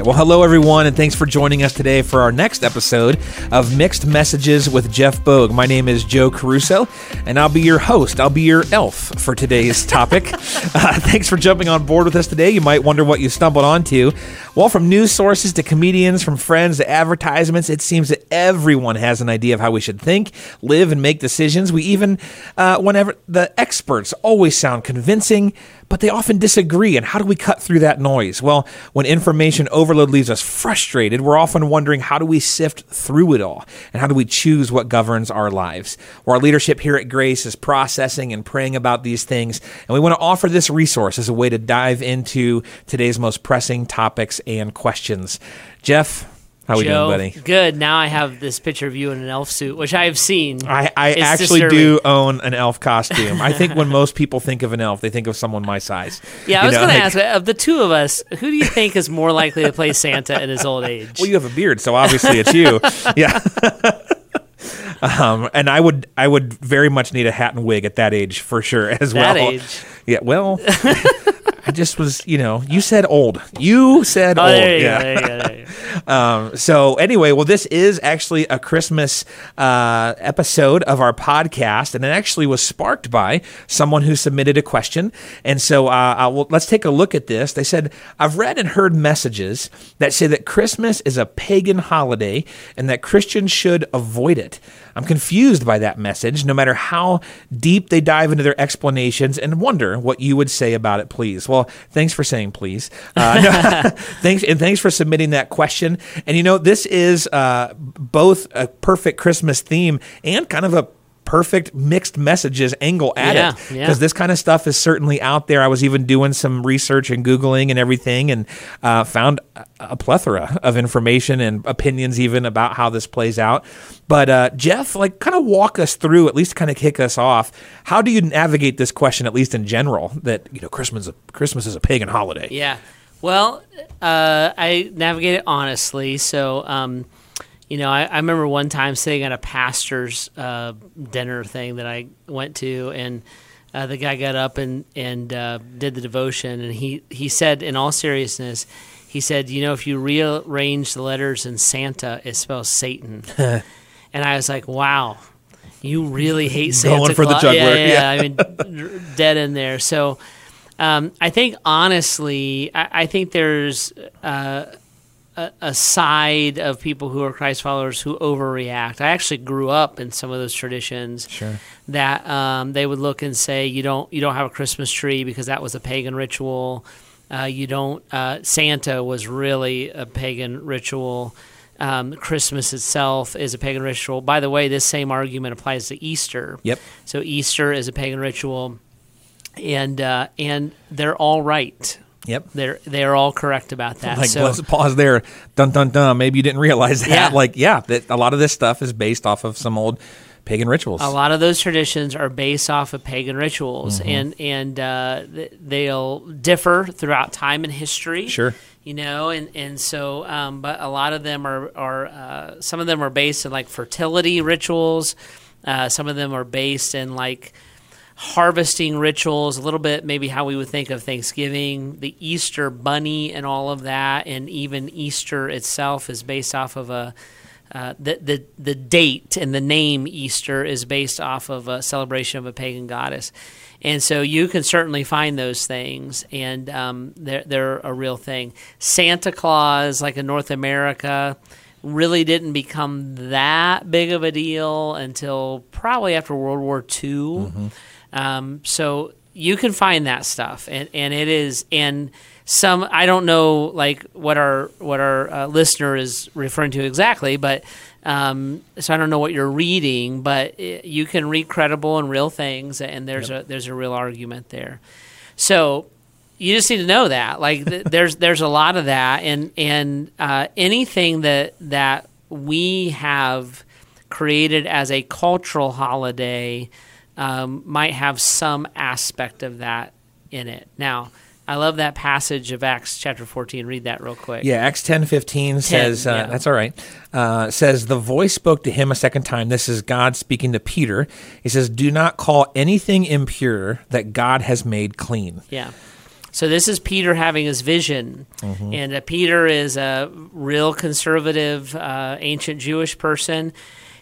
Right. Well, hello, everyone, and thanks for joining us today for our next episode of Mixed Messages with Jeff Bogue. My name is Joe Caruso, and I'll be your host. I'll be your elf for today's topic. uh, thanks for jumping on board with us today. You might wonder what you stumbled onto. Well, from news sources to comedians, from friends to advertisements, it seems that everyone has an idea of how we should think, live, and make decisions. We even, uh, whenever the experts always sound convincing, but they often disagree. And how do we cut through that noise? Well, when information overload leaves us frustrated, we're often wondering how do we sift through it all? And how do we choose what governs our lives? Well, our leadership here at Grace is processing and praying about these things. And we want to offer this resource as a way to dive into today's most pressing topics and questions. Jeff, how we Joe, doing, buddy? Good. Now I have this picture of you in an elf suit, which I have seen. I, I It's actually disturbing. do own an elf costume. I think when most people think of an elf, they think of someone my size. Yeah, I was going to ask of the two of us, who do you think is more likely to play Santa in his old age? Well, you have a beard, so obviously it's you. yeah. um, and I would, I would very much need a hat and wig at that age for sure as That well. age. Yeah. Well, I just was, you know, you said old. You said oh, old. you yeah. go. There you go. There you go. Um, so anyway, well, this is actually a Christmas uh, episode of our podcast, and it actually was sparked by someone who submitted a question. And so uh, I will, let's take a look at this. They said, "I've read and heard messages that say that Christmas is a pagan holiday and that Christians should avoid it." I'm confused by that message, no matter how deep they dive into their explanations, and wonder what you would say about it, please. Well, thanks for saying please. Uh, no, thanks, and thanks for submitting that question. And you know, this is uh, both a perfect Christmas theme and kind of a perfect mixed messages angle at Yeah, it yeah. because this kind of stuff is certainly out there. I was even doing some research and googling and everything, and uh, found a- a plethora of information and opinions even about how this plays out. But uh, Jeff, like, kind of walk us through, at least, kind of kick us off. How do you navigate this question, at least in general, that you know Christmas Christmas is a pagan holiday? Yeah. Well, uh, I navigate it honestly. So, um, you know, I, I remember one time sitting at a pastor's uh, dinner thing that I went to, and uh, the guy got up and and uh, did the devotion, and he he said, in all seriousness, he said, you know, if you rearrange the letters in Santa, it spells Satan, and I was like, wow. You really hate Santa Going for the juggler, Yeah, yeah, yeah. I mean, dead in there. So, um, I think honestly, I, I think there's uh, a, a side of people who are Christ followers who overreact. I actually grew up in some of those traditions Sure. that um, they would look and say, "You don't, you don't have a Christmas tree because that was a pagan ritual. Uh, you don't. Uh, Santa was really a pagan ritual." Um, Christmas itself is a pagan ritual. By the way, this same argument applies to Easter. Yep. So Easter is a pagan ritual, and uh, and they're all right. Yep. They're they're all correct about that. Like, so let's pause there. Dun dun dun. Maybe you didn't realize that. Yeah. Like, yeah, that a lot of this stuff is based off of some old pagan rituals. a lot of those traditions are based off of pagan rituals, Mm-hmm. and and uh, th- they'll differ throughout time and history. Sure. You know, and and so, um, but a lot of them are are uh, some of them are based in like fertility rituals. Uh, some of them are based in like harvesting rituals, a little bit maybe how we would think of Thanksgiving, the Easter bunny, and all of that, and even Easter itself is based off of a uh, the, the the date and the name Easter is based off of a celebration of a pagan goddess, and so you can certainly find those things, and um, they're they're a real thing. Santa Claus, like in North America, really didn't become that big of a deal until probably after World War II. Um, so you can find that stuff, and, and it is and some I don't know like what our what our uh, listener is referring to exactly, but um, so I don't know what you're reading, but it, you can read credible and real things, and there's a there's a real argument there. So you just need to know that like th- there's there's a lot of that, and and uh, anything that that we have created as a cultural holiday um, might have some aspect of that in it. Now, I love that passage of Acts chapter 14. Read that real quick. Yeah, Acts ten fifteen says uh, yeah. that's all right. Uh, says the voice spoke to him a second time. This is God speaking to Peter. He says, "Do not call anything impure that God has made clean." Yeah. So this is Peter having his vision, and uh, Peter is a real conservative, uh, ancient Jewish person.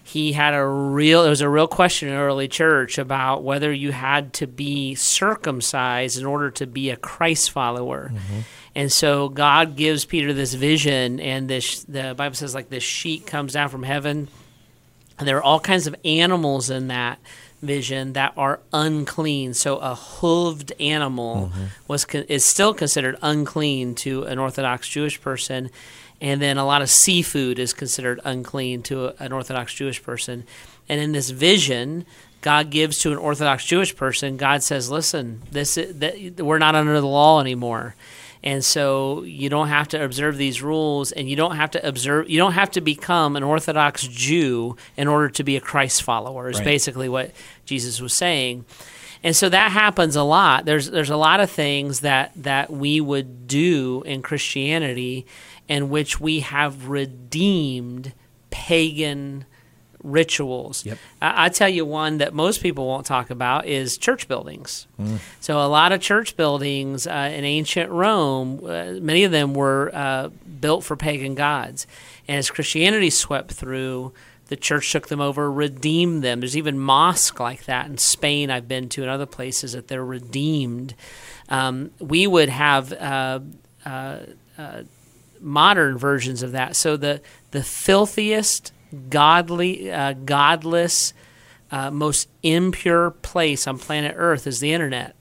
He had a real. it was a real question in early church about whether you had to be circumcised in order to be a Christ follower. Mm-hmm. And so God gives Peter this vision, and this the Bible says like this sheet comes down from heaven, and there are all kinds of animals in that vision that are unclean. So a hooved animal mm-hmm. was is still considered unclean to an Orthodox Jewish person, and then a lot of seafood is considered unclean to a- an Orthodox Jewish person. And in this vision, God gives to an Orthodox Jewish person. God says, "Listen, this is, that, we're not under the law anymore." And so you don't have to observe these rules, and you don't have to observe. You don't have to become an Orthodox Jew in order to be a Christ follower. Is Right. basically what Jesus was saying. And so that happens a lot. There's there's a lot of things that that we would do in Christianity, in which we have redeemed pagan rituals. Yep. I, I tell you one that most people won't talk about is church buildings. So a lot of church buildings uh, in ancient Rome, uh, many of them were uh, built for pagan gods, and as Christianity swept through. The church took them over, redeemed them. There's even mosque like that in Spain. I've been to, and other places that they're redeemed. Um, we would have uh, uh, uh, modern versions of that. So the the filthiest, godly, uh, godless, uh, most impure place on planet Earth is the internet.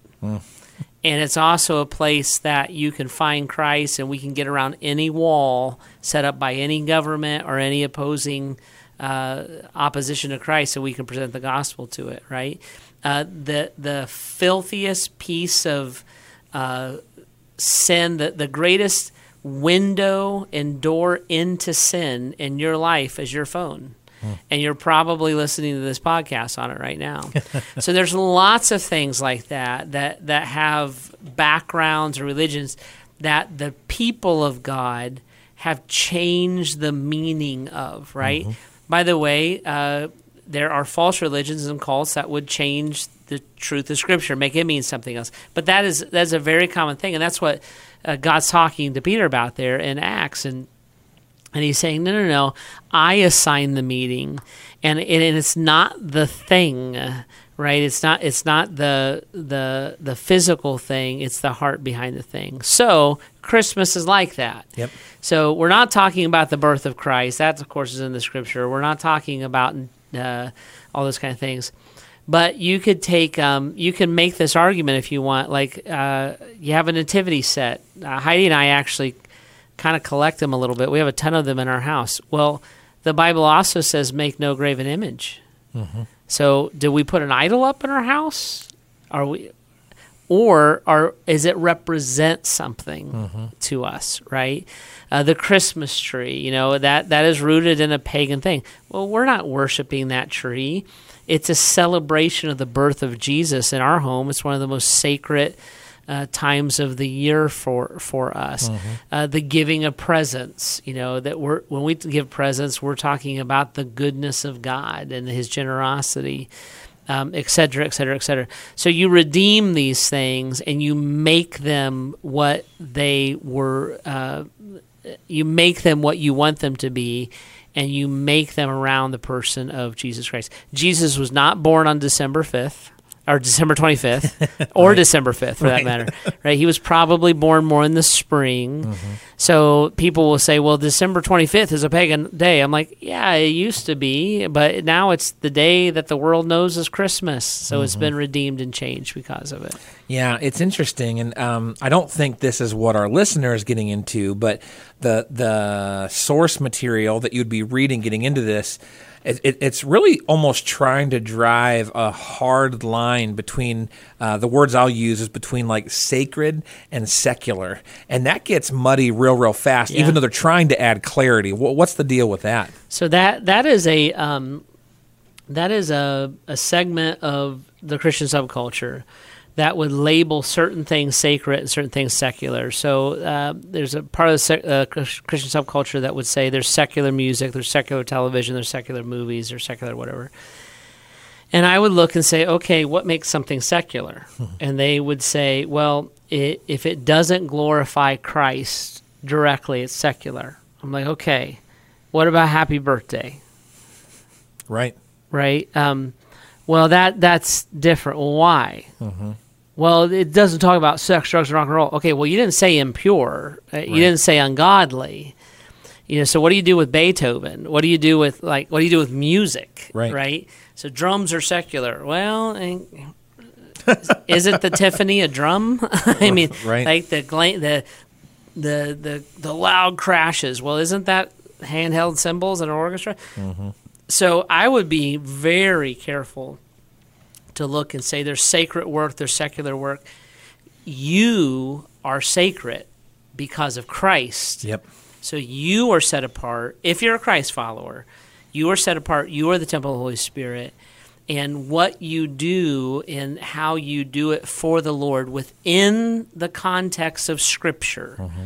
And it's also a place that you can find Christ, and we can get around any wall set up by any government or any opposing uh, opposition to Christ, and we can present the gospel to it. Right? Uh, the the filthiest piece of uh, sin, the, the greatest window and door into sin in your life is your phone. And you're probably listening to this podcast on it right now. so there's lots of things like that that that have backgrounds or religions that the people of God have changed the meaning of, right? By the way, uh, there are false religions and cults that would change the truth of Scripture, make it mean something else. But that is that's a very common thing, and that's what uh, God's talking to Peter about there in Acts, and and he's saying, no, no, no, I assign the meeting, and and it's not the thing, right? It's not it's not the the the physical thing. It's the heart behind the thing. So Christmas is like that. Yep. So we're not talking about the birth of Christ. That, of course, is in the scripture. We're not talking about uh, all those kind of things. But you could take, um, you can make this argument if you want. Like, uh, you have a nativity set. Uh, Heidi and I actually kind of collect them a little bit. We have a ton of them in our house. Well, the Bible also says, make no graven image. So, do we put an idol up in our house? Are we, or are is it represent something to us, right? Uh, the Christmas tree, you know that that is rooted in a pagan thing. Well, we're not worshiping that tree. It's a celebration of the birth of Jesus in our home. It's one of the most sacred uh, times of the year for for us. Uh, the giving of presents, you know, that we're when we give presents, we're talking about the goodness of God and His generosity, um, et cetera, et cetera, et cetera. So you redeem these things and you make them what they were. Uh, you make them what you want them to be. And you make them around the person of Jesus Christ. Jesus was not born on December 5th or December 25th or December 5th for that matter right? He was probably born more in the spring. Mm-hmm. so people will say well December 25th is a pagan day. I'm like yeah it used to be but now it's the day that the world knows as Christmas. So it's Mm-hmm. been redeemed and changed because of it. Yeah, it's interesting, and um, I don't think this is what our listener is getting into, but the the source material that you'd be reading getting into this, it, it, it's really almost trying to drive a hard line between uh, the words I'll use is between like sacred and secular, and that gets muddy real real fast. Yeah. Even though they're trying to add clarity, Wha what's the deal with that? So that that is a um, that is a, a segment of the Christian subculture that would label certain things sacred and certain things secular. So uh, there's a part of the sec- uh, Christian subculture that would say there's secular music, there's secular television, there's secular movies, there's secular whatever. And I would look and say, okay, what makes something secular? and they would say, well, it, if it doesn't glorify Christ directly, it's secular. I'm like, okay, what about happy birthday? Right. Right? Um, well, that that's different. Why? Well, it doesn't talk about sex, drugs, and rock and roll. Okay, well, you didn't say impure. Uh, You didn't say ungodly. You know, so what do you do with Beethoven? What do you do with like what do you do with music? Right. Right. So drums are secular. Well, isn't the timpani a drum? I mean, Right. like the the the the the loud crashes. Well, isn't that handheld cymbals in an orchestra? So I would be very careful to look and say there's sacred work, there's secular work. You are sacred because of Christ. Yep. So you are set apart. If you're a Christ follower, you are set apart. You are the temple of the Holy Spirit. And what you do and how you do it for the Lord within the context of Scripture mm-hmm.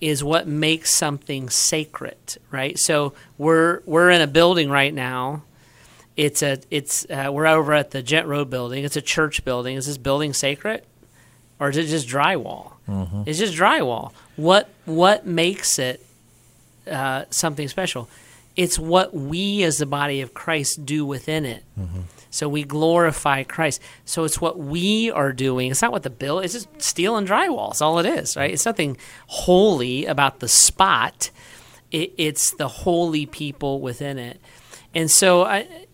is what makes something sacred, right? So we're we're in a building right now. It's a it's uh, we're over at the Jet Road building. It's a church building. Is this building sacred, or is it just drywall? It's just drywall. What what makes it uh, something special? It's what we as the body of Christ do within it. So we glorify Christ. So it's what we are doing. It's not what the bill. It's just steel and drywall. It's all it is, right? It's nothing holy about the spot. It, it's the holy people within it. And so I,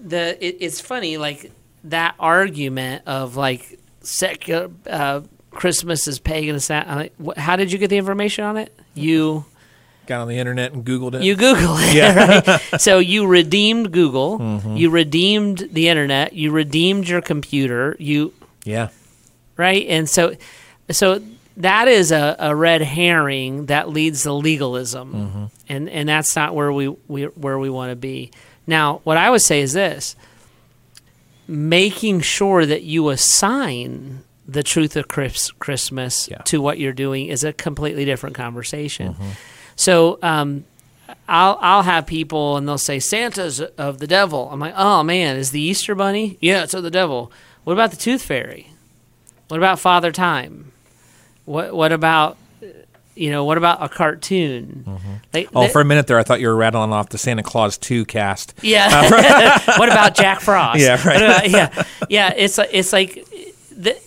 the it, it's funny like that argument of like secular uh, Christmas is pagan. Is that? Like, wh- how did you get the information on it? You Got on the internet and Googled it. you Google it, right? So you redeemed Google, you redeemed the internet, you redeemed your computer, you yeah. right, and so so that is a, a red herring that leads to legalism, and and that's not where we, we where we want to be. Now, what I would say is this: making sure that you assign the truth of Chris- Christmas Yeah. to what you're doing is a completely different conversation. So um, I'll I'll have people and they'll say Santa's of the devil. I'm like, oh man, is the Easter bunny? Yeah, it's of the devil. What about the Tooth Fairy? What about Father Time? What what about you know what about a cartoon? Like, Oh, for a minute there, I thought you were rattling off the Santa Claus 2 cast. yeah. what about Jack Frost? Yeah, right. About- yeah, yeah. It's like it's like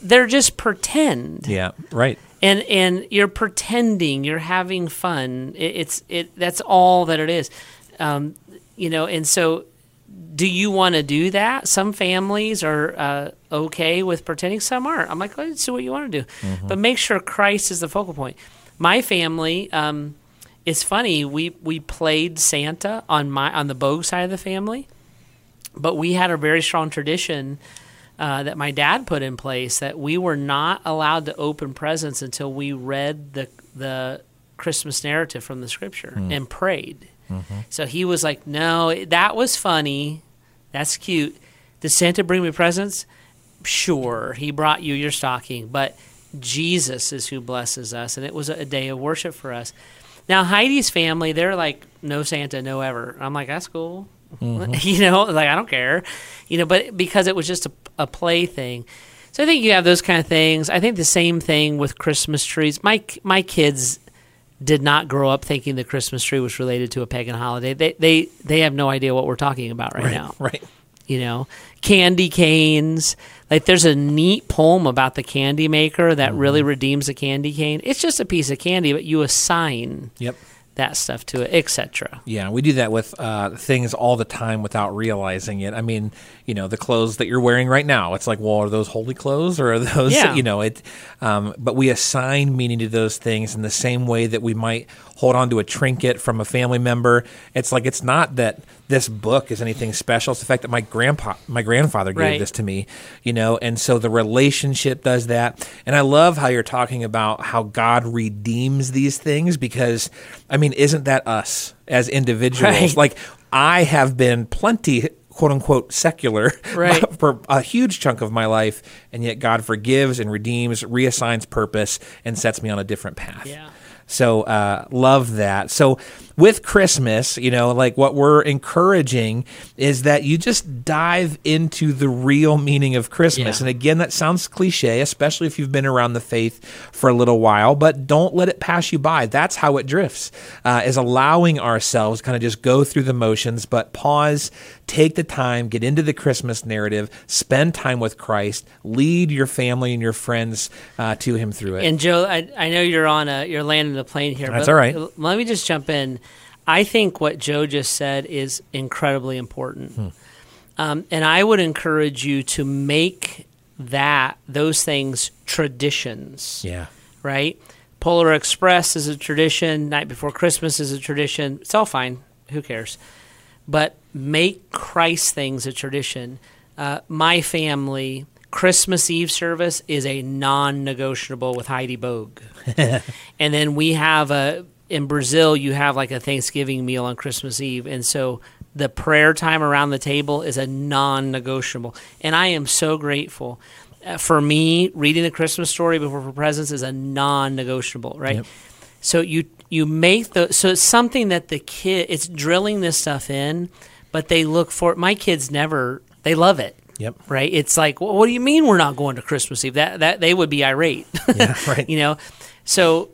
they're just pretend. Yeah, right. and and you're pretending you're having fun it, it's it that's all that it is um, you know and so do you want to do that some families are uh, okay with pretending some aren't i'm like let's see what you want to do but make sure christ is the focal point my family um, it's funny we we played santa on my on the bogue side of the family but we had a very strong tradition uh, that my dad put in place that we were not allowed to open presents until we read the the Christmas narrative from the scripture and prayed. So he was like, "No, that was funny. That's cute. Did Santa bring me presents? Sure, he brought you your stocking, but Jesus is who blesses us, and it was a day of worship for us." Now Heidi's family, they're like, "No Santa, no ever." I'm like, "That's cool." Mm-hmm. you know, like I don't care, you know, but because it was just a, a play thing. So I think you have those kind of things. I think the same thing with Christmas trees. My my kids did not grow up thinking the Christmas tree was related to a pagan holiday. They they they have no idea what we're talking about right, Right. now. Right. You know, candy canes. Like there's a neat poem about the candy maker that really mm-hmm. redeems a candy cane. It's just a piece of candy, but you assign Yep. That stuff to it, etc. Yeah, we do that with uh, things all the time without realizing it. I mean, you know, the clothes that you're wearing right now. It's like, well, are those holy clothes or are those? Yeah. You know, it. Um, but we assign meaning to those things in the same way that we might hold on to a trinket from a family member. It's like it's not that this book is anything special. It's the fact that my grandpa, my grandfather gave Right. this to me. You know, and so the relationship does that. And I love how you're talking about how God redeems these things because, I mean, isn't that us as individuals? Right. Like I have been plenty quote unquote secular Right. for a huge chunk of my life and yet God forgives and redeems, reassigns purpose and sets me on a different path. Yeah. So uh, love that. So with Christmas, you know, like what we're encouraging is that you just dive into the real meaning of Christmas. Yeah. And again, that sounds cliche, especially if you've been around the faith for a little while, but don't let it pass you by. That's how it drifts, uh, is allowing ourselves kind of just go through the motions, but pause, take the time, get into the Christmas narrative, spend time with Christ, lead your family and your friends uh, to Him through it. And Joe, I, I know you're on a you're landing the plane here. That's but all right. Let me just jump in. I think what Joe just said is incredibly important, Hmm. um, and I would encourage you to make that those things traditions. yeah. Right? Polar Express is a tradition. Night before Christmas is a tradition. It's all fine. Who cares? But make Christ things a tradition. Uh, my family, Christmas Eve service is a non-negotiable with Heidi Bogue. and then we have a in Brazil. You have like a Thanksgiving meal on Christmas Eve, and so the prayer time around the table is a non-negotiable. And I am so grateful. Uh, for me, reading the Christmas story before for presents is a non-negotiable, right? Yep. So you you make the so it's something that the kid it's drilling this stuff in, but they look for my kids never they love it. Yep. Right? It's like, well, what do you mean we're not going to Christmas Eve? That that they would be irate. Yeah. Right. you know. So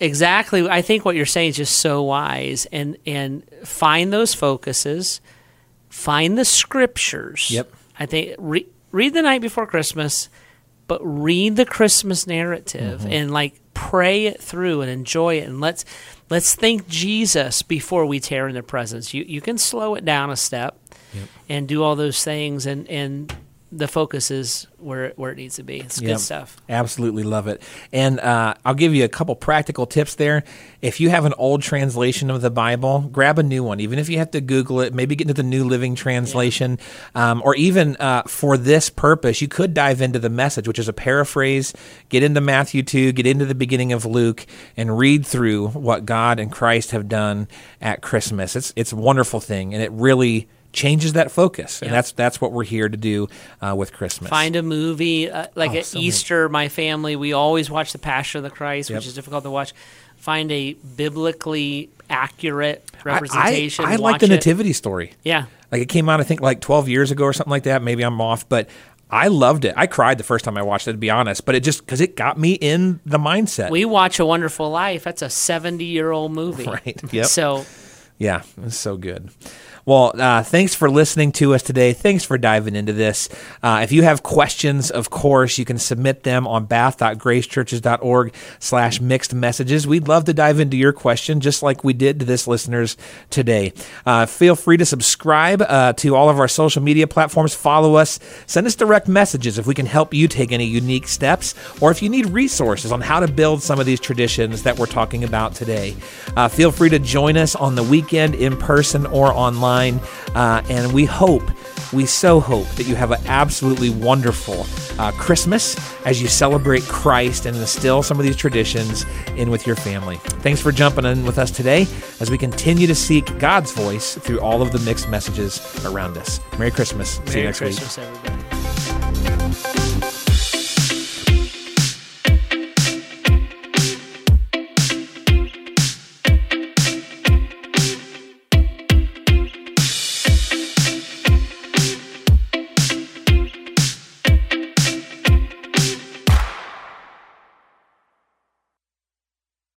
exactly I think what you're saying is just so wise and and find those focuses, find the scriptures. Yep. I think re- read the night before Christmas, but read the Christmas narrative Mm-hmm. and like pray it through and enjoy it and let's let's think Jesus before we tear in the presents. You you can slow it down a step and do all those things and and the focus is where where it needs to be. It's Yep. good stuff. Absolutely love it. And uh, I'll give you a couple practical tips there. If you have an old translation of the Bible, grab a new one. Even if you have to Google it, maybe get into the New Living Translation. Um, or even uh, for this purpose, you could dive into the message, which is a paraphrase. Get into Matthew 2, get into the beginning of Luke, and read through what God and Christ have done at Christmas. It's, it's a wonderful thing, and it really changes that focus. And that's, that's what we're here to do uh, with Christmas. Find a movie uh, like Oh, at so many. Easter. My family we always watch The Passion of the Christ, Yep. which is difficult to watch. Find a biblically accurate representation. I, I like watch the it. Nativity story. Yeah, Like it came out, I think, like 12 years ago or something like that. Maybe I'm off, but I loved it. I cried the first time I watched it, to be honest. But it just because it got me in the mindset. we watch A Wonderful Life. That's a seventy-year-old movie, Right. Yep. So Yeah, it's so good. Well, uh, thanks for listening to us today. Thanks for diving into this. Uh, if you have questions, of course, you can submit them on bath.gracechurches.org slash mixed messages. We'd love to dive into your question, just like we did to this listeners today. Uh, feel free to subscribe uh, to all of our social media platforms. Follow us. Send us direct messages if we can help you take any unique steps, or if you need resources on how to build some of these traditions that we're talking about today. Uh, feel free to join us on the weekend in person or online. Uh, and we hope, we so hope that you have an absolutely wonderful uh, Christmas as you celebrate Christ and instill some of these traditions in with your family. Thanks for jumping in with us today as we continue to seek God's voice through all of the mixed messages around us. Merry Christmas. See you Merry next week. Everybody.